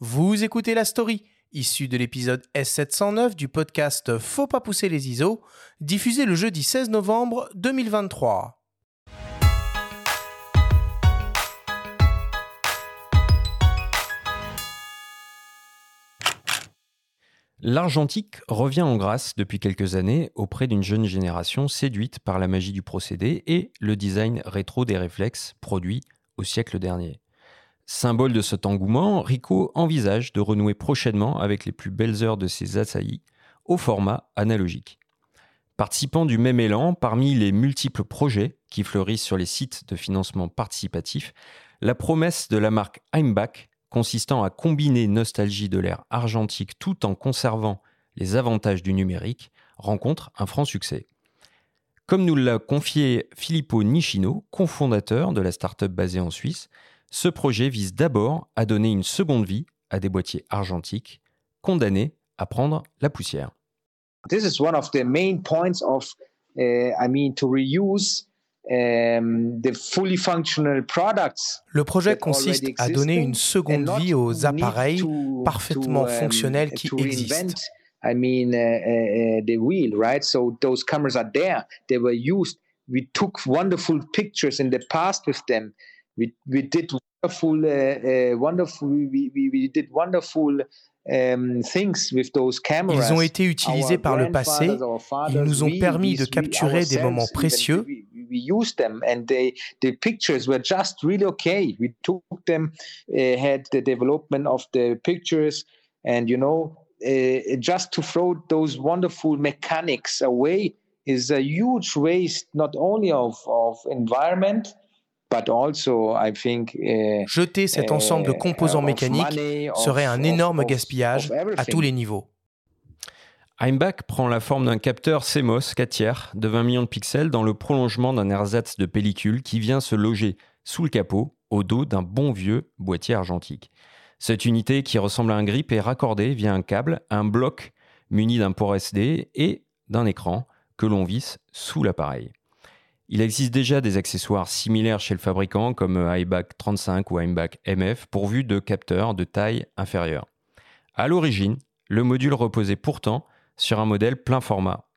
Vous écoutez la story, issue de l'épisode S709 du podcast Faut pas pousser les ISO, diffusé le jeudi 16 novembre 2023. L'argentique revient en grâce depuis quelques années auprès d'une jeune génération séduite par la magie du procédé et le design rétro des réflexes produits au siècle dernier. Symbole de cet engouement, Rico envisage de renouer prochainement avec les plus belles heures de ses assaillis au format analogique. Participant du même élan, parmi les multiples projets qui fleurissent sur les sites de financement participatif, la promesse de la marque Heimbach, consistant à combiner nostalgie de l'ère argentique tout en conservant les avantages du numérique, rencontre un franc succès. Comme nous l'a confié Filippo Nishino, cofondateur de la start-up basée en Suisse, ce projet vise d'abord à donner une seconde vie à des boîtiers argentiques condamnés à prendre la poussière. This is one of the main points of, uh, I mean, to reuse the fully functional products. Le projet consiste à donner une seconde vie aux appareils parfaitement fonctionnels qui existent. We. We did wonderful, uh, uh, wonderful. We, we we did wonderful. Um, things with those cameras. Ils ont été utilisés par le passé. fathers, nous ont permis de capturer des moments précieux. We, we- we used them, and they, the pictures were just really okay. We took them, had the development of the pictures, and you know, just to throw those wonderful mechanics away is a huge waste, not only of of environment, but also, I think. Uh, Jeter cet ensemble de uh, composants mécaniques serait un énorme gaspillage à tous les niveaux. Heimbach prend la forme d'un capteur CMOS 4 tiers de 20 millions de pixels dans le prolongement d'un ersatz de pellicule qui vient se loger sous le capot au dos d'un bon vieux boîtier argentique. Cette unité qui ressemble à un grip est raccordée via un câble à un bloc muni d'un port SD et d'un écran que l'on visse sous l'appareil. Il existe déjà des accessoires similaires chez le fabricant comme Heimbach 35 ou Heimbach MF pourvus de capteurs de taille inférieure. À l'origine, le module reposait pourtant sur un modèle plein format.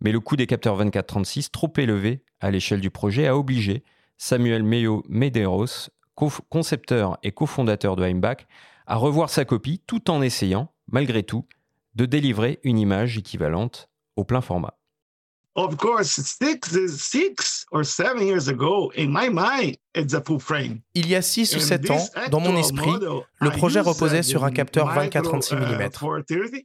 Mais le coût des capteurs 24-36, trop élevé à l'échelle du projet, a obligé Samuel Meyo Medeiros, co- concepteur et cofondateur de Heimbach, à revoir sa copie tout en essayant, malgré tout, de délivrer une image équivalente au plein format. Of course, six is six or seven years ago, in my mind, it's a full frame. Il y a 6 ou And 7 ans, dans mon esprit, model, le projet reposait sur un capteur micro, 24-36 uh, mm. 430,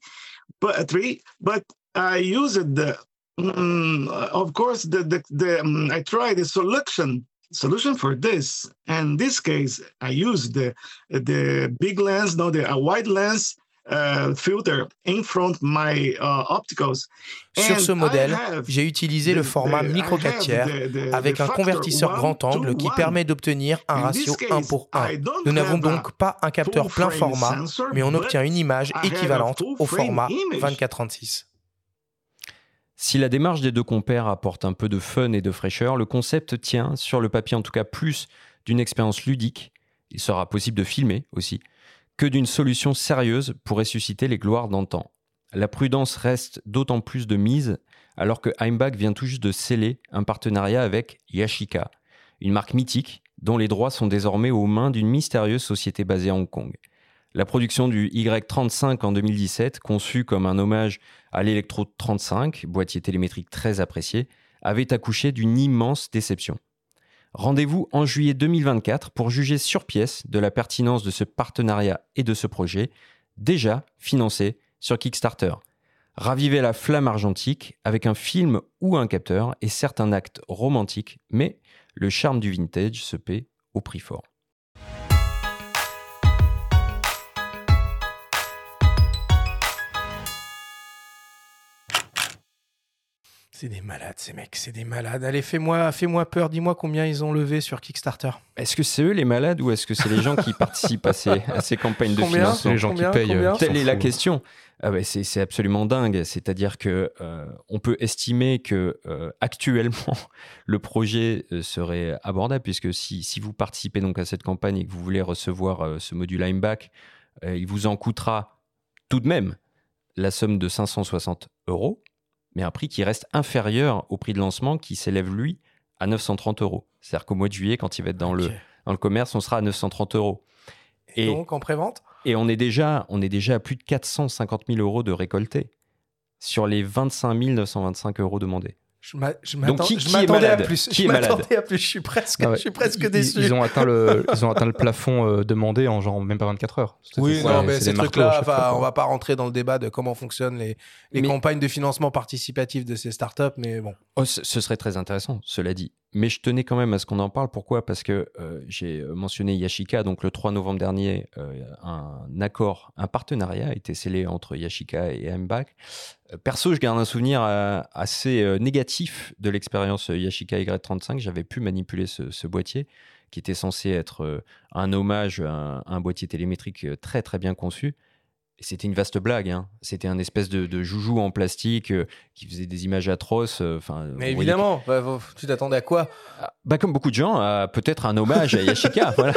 but uh, but I used the, mm, of course, the the, the um, I tried the solution solution for this. And in this case, I used the the big lens, no, the a wide lens. Uh, filter in front my uh, opticals. Sur ce modèle, j'ai utilisé le format micro 4 have tiers the- the- avec un convertisseur grand to angle qui permet d'obtenir un ratio this 1 case, pour I 1. don't Nous n'avons have a donc pas un capteur plein format, mais on obtient une image équivalente au format image. 24-36. Si la démarche des deux compères apporte un peu de fun et de fraîcheur, le concept tient, sur le papier en tout cas, plus d'une expérience ludique, il sera possible de filmer aussi, que d'une solution sérieuse pour ressusciter les gloires d'antan. La prudence reste d'autant plus de mise alors que Heimbach vient tout juste de sceller un partenariat avec Yashica, une marque mythique dont les droits sont désormais aux mains d'une mystérieuse société basée à Hong Kong. La production du Y35 en 2017, conçue comme un hommage à l'Electro 35, boîtier télémétrique très apprécié, avait accouché d'une immense déception. Rendez-vous en juillet 2024 pour juger sur pièce de la pertinence de ce partenariat et de ce projet, déjà financé sur Kickstarter. Ravivez la flamme argentique avec un film ou un capteur et certains actes romantiques, mais le charme du vintage se paie au prix fort. C'est des malades, ces mecs, c'est des malades. Allez, fais-moi fais peur, dis-moi combien ils ont levé sur Kickstarter. Est-ce que c'est eux les malades ou est-ce que c'est les gens qui participent à ces, à ces campagnes de Combien financement? Les gens Combien qui payent. Combien? Euh, Telle est la question. Ah ouais, c'est c'est absolument dingue. C'est-à-dire que euh, on peut estimer que euh, actuellement le projet euh, serait abordable puisque si, si vous participez donc à cette campagne et que vous voulez recevoir euh, ce module euh, il vous en coûtera tout de même la somme de 560 euros, mais un prix qui reste inférieur au prix de lancement qui s'élève, lui, à 930 euros. C'est-à-dire qu'au mois de juillet, quand il va être dans, le, dans le commerce, on sera à 930 euros. Et, Et, donc, en prévente? et on, est déjà, on est déjà à plus de 450 000 euros de récoltés sur les 25 925 euros demandés. Je m'attendais à malade plus. Qui je est malade m'attendais à plus. Je suis presque, Ah ouais. je suis presque Ils- déçu. Ils, ont atteint le, ils ont atteint le plafond euh, demandé en genre même pas 24 heures. Oui, non, mais ces trucs-là, enfin, on va pas rentrer dans le débat de comment fonctionnent les, les Mais- campagnes de financement participatif de ces startups, mais bon. Oh, ce ce serait très intéressant, cela dit. Mais je tenais quand même à ce qu'on en parle. Pourquoi? Parce que euh, j'ai mentionné Yashica. Donc, le 3 novembre dernier, euh, un accord, un partenariat a été scellé entre Yashica et MBAC. Euh, perso, je garde un souvenir euh, assez euh, négatif de l'expérience Yashica Y35. J'avais pu manipuler ce, boîtier qui était censé être euh, un hommage un, boîtier télémétrique euh, très très bien conçu. C'était une vaste blague. hein. C'était un espèce de, de joujou en plastique euh, qui faisait des images atroces. euh, Enfin, Mais évidemment, bah, tu t'attendais à quoi? Bah, comme beaucoup de gens, à peut-être un hommage à Yashica. voilà.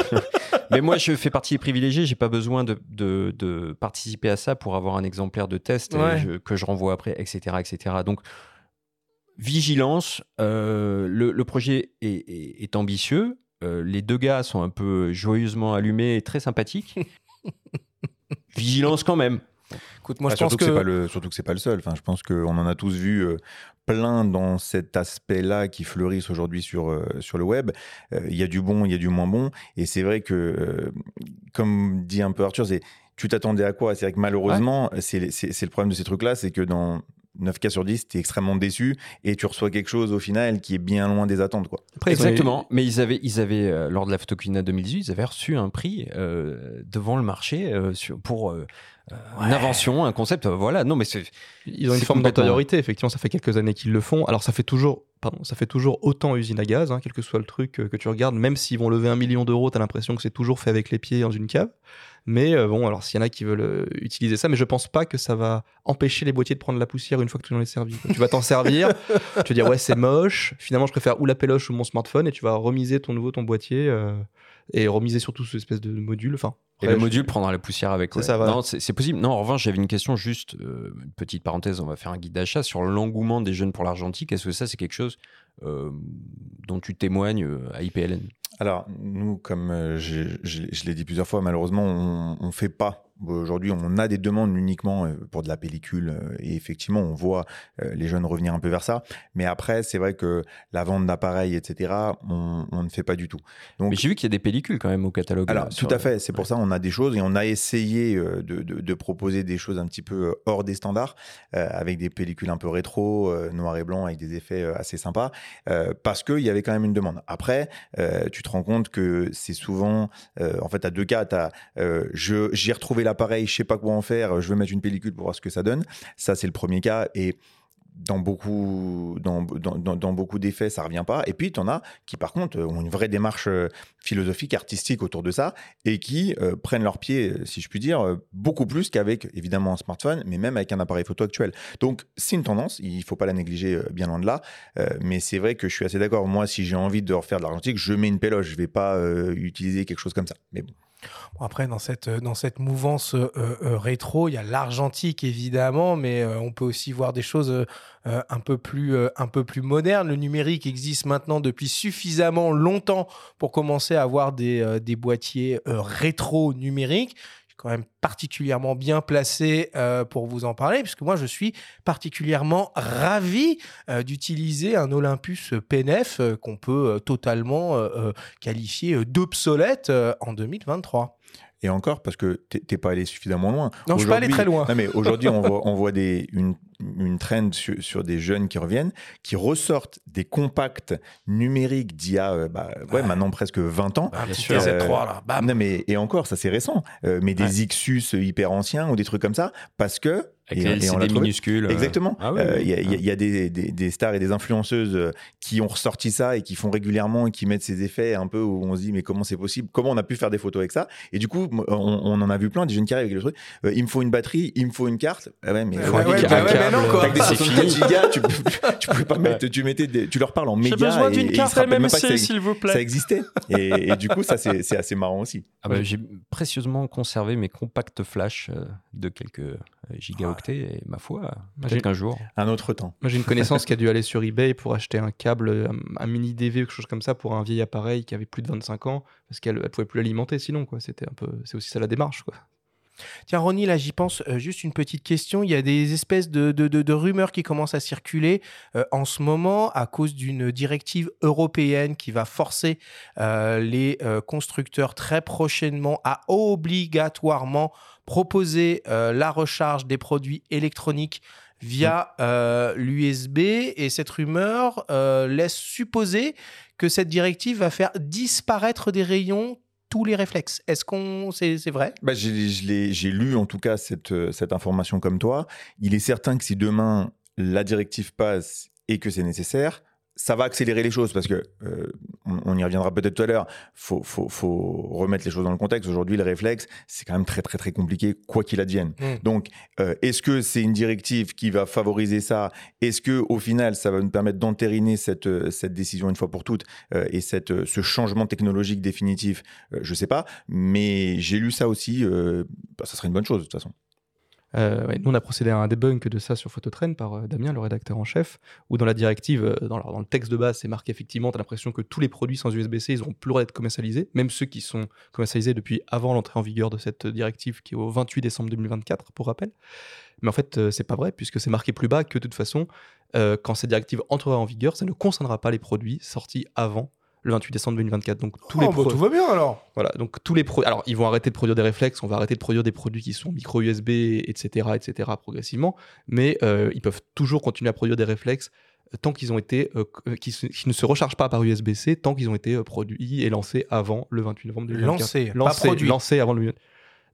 Mais moi, je fais partie des privilégiés. J'ai pas besoin de, de- de participer à ça pour avoir un exemplaire de test euh, Ouais. je- que je renvoie après, etc., etc. Donc, vigilance. euh, le, le projet est, est- est ambitieux. euh, les deux gars sont un peu joyeusement allumés et très sympathiques. vigilance quand même. Écoute, moi, Ah, je pense surtout que, que. c'est pas le surtout que c'est pas le seul. Enfin, je pense qu'on en a tous vu euh, plein dans cet aspect-là qui fleurissent aujourd'hui sur euh, sur le web. Euh, Il y a du bon, il y a du moins bon, et c'est vrai que, euh, comme dit un peu Arthur, c'est tu t'attendais à quoi? C'est vrai que malheureusement, c'est c'est c'est le problème de ces trucs-là, c'est que dans 9 cas sur 10, tu es extrêmement déçu et tu reçois quelque chose au final qui est bien loin des attentes. Quoi. Après, ils ont- Exactement. Mais ils avaient, ils avaient euh, lors de la Photokina 2018, ils avaient reçu un prix euh, devant le marché euh, sur- pour une invention, un concept. euh, voilà. Non, mais c'est Ils ont une forme complètement- d'autorité, effectivement, ça fait quelques années qu'ils le font. Alors ça fait toujours, pardon, ça fait toujours autant usine à gaz, hein, quel que soit le truc euh, que tu regardes, même s'ils vont lever un million d'euros, tu as l'impression que c'est toujours fait avec les pieds dans une cave. Mais euh, bon, alors s'il y en a qui veulent euh, utiliser ça, mais je pense pas que ça va empêcher les boîtiers de prendre la poussière une fois que tu en es servi. Tu vas t'en servir, tu vas dire ouais c'est moche, finalement je préfère ou la péloche ou mon smartphone et tu vas remiser ton nouveau ton boîtier et remiser surtout cette espèce de module. Enfin, Et le je- module prendra la poussière avec. Ouais. ça, voilà. Non, c'est possible. Non, en revanche, j'avais une question juste, euh, une petite parenthèse, on va faire un guide d'achat sur l'engouement des jeunes pour l'argentique. Est-ce que ça, c'est quelque chose euh, dont tu témoignes euh, à IPLN Alors, nous, comme euh, je, je- je l'ai dit plusieurs fois, malheureusement, on ne fait pas. Aujourd'hui, on a des demandes uniquement euh, pour de la pellicule euh, et effectivement, on voit euh, les jeunes revenir un peu vers ça. Mais après, c'est vrai que la vente d'appareils, etc., on, on ne fait pas du tout. Donc, Mais j'ai vu qu'il y a des pellicules quand même au catalogue. alors, tout à fait. C'est pour ça on a des choses et on a essayé de, de- de proposer des choses un petit peu hors des standards, euh, avec des pellicules un peu rétro, euh, noir et blanc, avec des effets assez sympas, euh, parce qu'il y avait quand même une demande. Après, tu te rends compte que c'est souvent, en fait, à deux cas, je j'ai retrouvé l'appareil, je sais pas quoi en faire, je veux mettre une pellicule pour voir ce que ça donne. Ça, c'est le premier cas et dans beaucoup, dans, dans, dans- beaucoup d'effets, ça revient pas. Et puis, tu en as qui, par contre, ont une vraie démarche euh, philosophique, artistique autour de ça et qui euh, prennent leur pied, euh, si je puis dire, euh, beaucoup plus qu'avec, évidemment, un smartphone, mais même avec un appareil photo actuel. Donc, c'est une tendance, il faut pas la négliger euh, bien loin de là. Euh, mais c'est vrai que je suis assez d'accord. Moi, si j'ai envie de refaire de l'argentique, je mets une péloche. Je vais pas euh, utiliser quelque chose comme ça. Mais bon. Après, dans cette, euh, dans cette mouvance euh, euh, rétro, il y a l'argentique évidemment, mais on peut aussi voir des choses un, peu plus, un peu plus modernes. Le numérique existe maintenant depuis suffisamment longtemps pour commencer à avoir des, des boîtiers rétro numériques. Quand même particulièrement bien placé euh, pour vous en parler, puisque moi, je suis particulièrement ravi euh, d'utiliser un Olympus PNF euh, qu'on peut totalement euh, d'obsolète en 2023. Et encore, parce que t'es pas allé suffisamment loin. Non, je suis pas allé très loin. Non, mais aujourd'hui, on voit, on voit des, une, une trend sur, sur des jeunes qui reviennent, qui ressortent des compacts numériques d'il y a, euh, bah, ouais, Ouais. maintenant presque 20 ans. Un petit sûr. TZ3 là, bam. Non, mais, et encore, ça c'est récent. Euh, mais des Xus hyper anciens ou des trucs comme ça, parce que Avec Et- les et on trouvé. minuscules. euh. Exactement. Ah oui, Euh, oui. Il y a, il y a- il y a des, des- des stars et des influenceuses euh, qui ont ressorti ça et qui font régulièrement et qui mettent ces effets un peu où on se dit mais comment c'est possible? Comment on a pu faire des photos avec ça? Et du coup, on, on en a vu plein des jeunes qui arrivent avec le truc. euh, il me faut une batterie, il me faut une carte. Ah ouais, mais Ouais, faut ouais, un ouais, câble. bah mais non, quoi. Que des C'est 64 fini. gigas, tu, tu pouvais pas mettre, tu mettais, des- tu leur parles en J'ai méga. besoin et- d'une carte MMC, ça- s'il vous ça plaît. existait. Et, et du coup, ça c'est assez marrant aussi. Ah bah, J'ai précieusement conservé mes compacts flash euh, de quelques euh, gigaoctets et ma foi, peut-être qu'un jour. Un autre temps. Moi, j'ai une connaissance qui a dû aller sur eBay pour acheter un câble, un, un mini DV ou quelque chose comme ça pour un vieil appareil qui avait plus de 25 ans parce qu'elle ne pouvait plus l'alimenter sinon. quoi. C'était un peu, c'est aussi ça la démarche. Quoi. Tiens, Ronnie, là, j'y pense. euh, juste une petite question. Il y a des espèces de, de- de- de rumeurs qui commencent à circuler euh, en ce moment à cause d'une directive européenne qui va forcer euh, les constructeurs très prochainement à obligatoirement proposer la recharge des produits électroniques via euh, l'USB. Et cette rumeur euh, laisse supposer que cette directive va faire disparaître des rayons tous les réflexes. Est-ce qu'on c'est vrai? Bah, j'ai, je l'ai- j'ai lu en tout cas cette, euh, cette information comme toi. Il est certain que si demain la directive passe et que c'est nécessaire, ça va accélérer les choses parce que, euh, on, on y reviendra peut-être tout à l'heure, faut, faut, faut remettre les choses dans le contexte. Aujourd'hui, le réflexe, c'est quand même très très très compliqué, quoi qu'il advienne. Mm. Donc, euh, est-ce que c'est une directive qui va favoriser ça? Est-ce que au final, ça va nous permettre d'entériner cette, euh, cette décision une fois pour toutes euh, et cette, euh, ce changement technologique définitif? Euh, Je sais pas, mais j'ai lu ça aussi. euh, bah, ça serait une bonne chose de toute façon. Euh, nous, on a procédé à un debunk de ça sur Phototrain par euh, Damien, le rédacteur en chef, où dans la directive, euh, dans, le texte de base, c'est marqué effectivement, tu as l'impression que tous les produits sans USB-C, ils n'auront plus le droit d'être commercialisés, même ceux qui sont commercialisés depuis avant l'entrée en vigueur de cette directive qui est au 28 décembre 2024, pour rappel. Mais en fait, c'est pas vrai, puisque c'est marqué plus bas que de toute façon, quand cette directive entrera en vigueur, ça ne concernera pas les produits sortis avant le 28 décembre 2024. Donc tous les Oh, bah, pro- tout va bien alors. voilà, donc tous les produits. Alors, ils vont arrêter de produire des réflexes, on va arrêter de produire des produits qui sont micro USB, etc., etc., progressivement, mais euh, ils peuvent toujours continuer à produire des réflexes euh, tant qu'ils ont été, euh, qui, se- qui ne se rechargent pas par USB-C, tant qu'ils ont été euh, produits et lancés avant le 28 novembre 2024. Lancés, Lancés, produits. lancés avant le.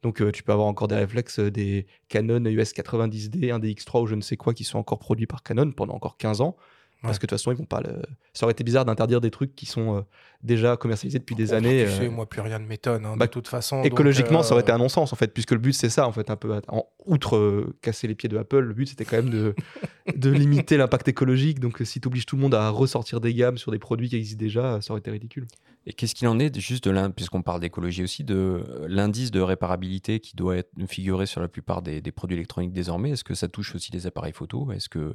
Donc, euh, tu peux avoir encore des réflexes, euh, des Canon US 90D, un DX3 ou je ne sais quoi, qui sont encore produits par Canon pendant encore 15 ans. Parce Ouais. que de toute façon, ils vont pas le. Ça aurait été bizarre d'interdire des trucs qui sont euh, déjà commercialisés depuis des Oh, années. Tu euh, sais, moi, plus rien ne m'étonne. hein, bah, de toute façon. Écologiquement, donc, ça aurait été euh, un non-sens en fait, puisque le but c'est ça en fait, un peu. En, outre euh, casser les pieds de Apple, le but c'était quand même de, de limiter l'impact écologique. Donc, si tu obliges tout le monde à ressortir des gammes sur des produits qui existent déjà, ça aurait été ridicule. Et qu'est-ce qu'il en est juste de l'in- puisqu'on parle d'écologie aussi, de l'indice de réparabilité qui doit être figurer sur la plupart des, des produits électroniques désormais? Est-ce que ça touche aussi les appareils photo? Est-ce que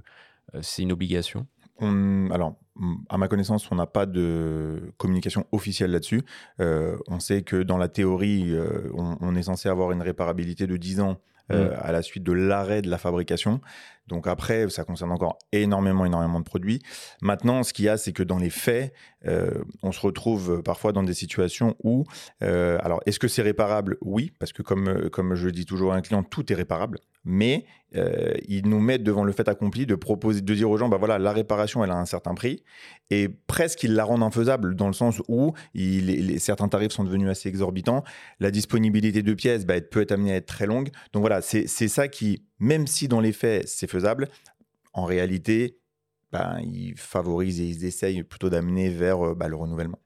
euh, c'est une obligation? On- alors, mm, à ma connaissance, on n'a pas de communication officielle là-dessus. Euh, on sait que dans la théorie, euh, on, on est censé avoir une réparabilité de 10 ans euh, à la suite de l'arrêt de la fabrication. Donc après, ça concerne encore énormément, énormément de produits. Maintenant, ce qu'il y a, c'est que dans les faits, euh, on se retrouve parfois dans des situations où, euh, alors, est-ce que c'est réparable? Oui, parce que comme, euh, comme je dis toujours à un client, tout est réparable. Mais euh, ils nous mettent devant le fait accompli de proposer, de dire aux gens, bah voilà, la réparation, elle a un certain prix, et presque ils la rendent infaisable dans le sens où certains tarifs sont devenus assez exorbitants. La disponibilité de pièces bah, peut être amenée à être très longue. Donc voilà, c'est ça qui, même si dans les faits c'est faisable, en réalité, bah, ils favorisent et ils essayent plutôt d'amener vers euh, bah, le renouvellement.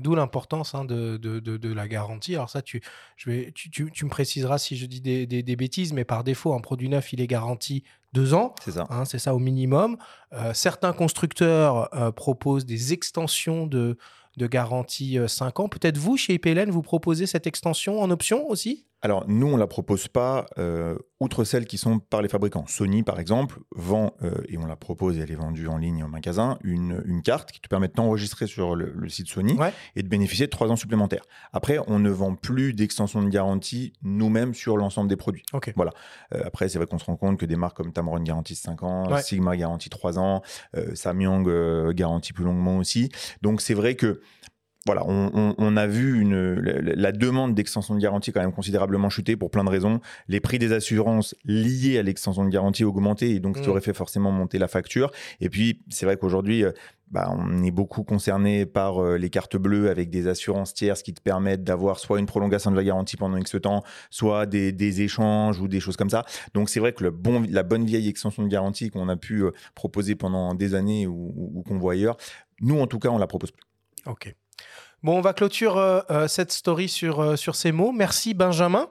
D'où l'importance hein, de, de, de, de la garantie. Alors ça, tu, je vais, tu, tu, tu me préciseras si je dis des, des, des bêtises, mais par défaut, un produit neuf, il est garanti deux ans. C'est ça. hein, c'est ça au minimum. Euh, certains constructeurs euh, proposent des extensions de, de garantie 5 ans. Peut-être vous, chez IPLN, vous proposez cette extension en option aussi? Alors, nous, on ne la propose pas, euh, outre celles qui sont par les fabricants. Sony, par exemple, vend, euh, et on la propose, et elle est vendue en ligne en magasin, une, une carte qui te permet de t'enregistrer sur le, le site Sony Ouais. et de bénéficier de trois ans supplémentaires. Après, on ne vend plus d'extension de garantie nous-mêmes sur l'ensemble des produits. Ok. Euh, après, c'est vrai qu'on se rend compte que des marques comme Tamron garantissent 5 ans, Ouais. Sigma garantit 3 ans, euh, Samyang euh, garantit plus longuement aussi. Donc, c'est vrai que voilà, on, a vu une, la, demande d'extension de garantie quand même considérablement chuter pour plein de raisons. Les prix des assurances liés à l'extension de garantie augmenté et donc ça mm. aurait fait forcément monter la facture. Et puis c'est vrai qu'aujourd'hui, euh, bah, on est beaucoup concerné par euh, les cartes bleues avec des assurances tierces qui te permettent d'avoir soit une prolongation de la garantie pendant X temps, soit des, échanges ou des choses comme ça. Donc c'est vrai que le bon, la bonne vieille extension de garantie qu'on a pu euh, proposer pendant des années ou, ou qu'on voit ailleurs, nous en tout cas on la propose plus. Ok. Bon, on va clôturer euh, cette story sur, sur ces mots. Merci Benjamin.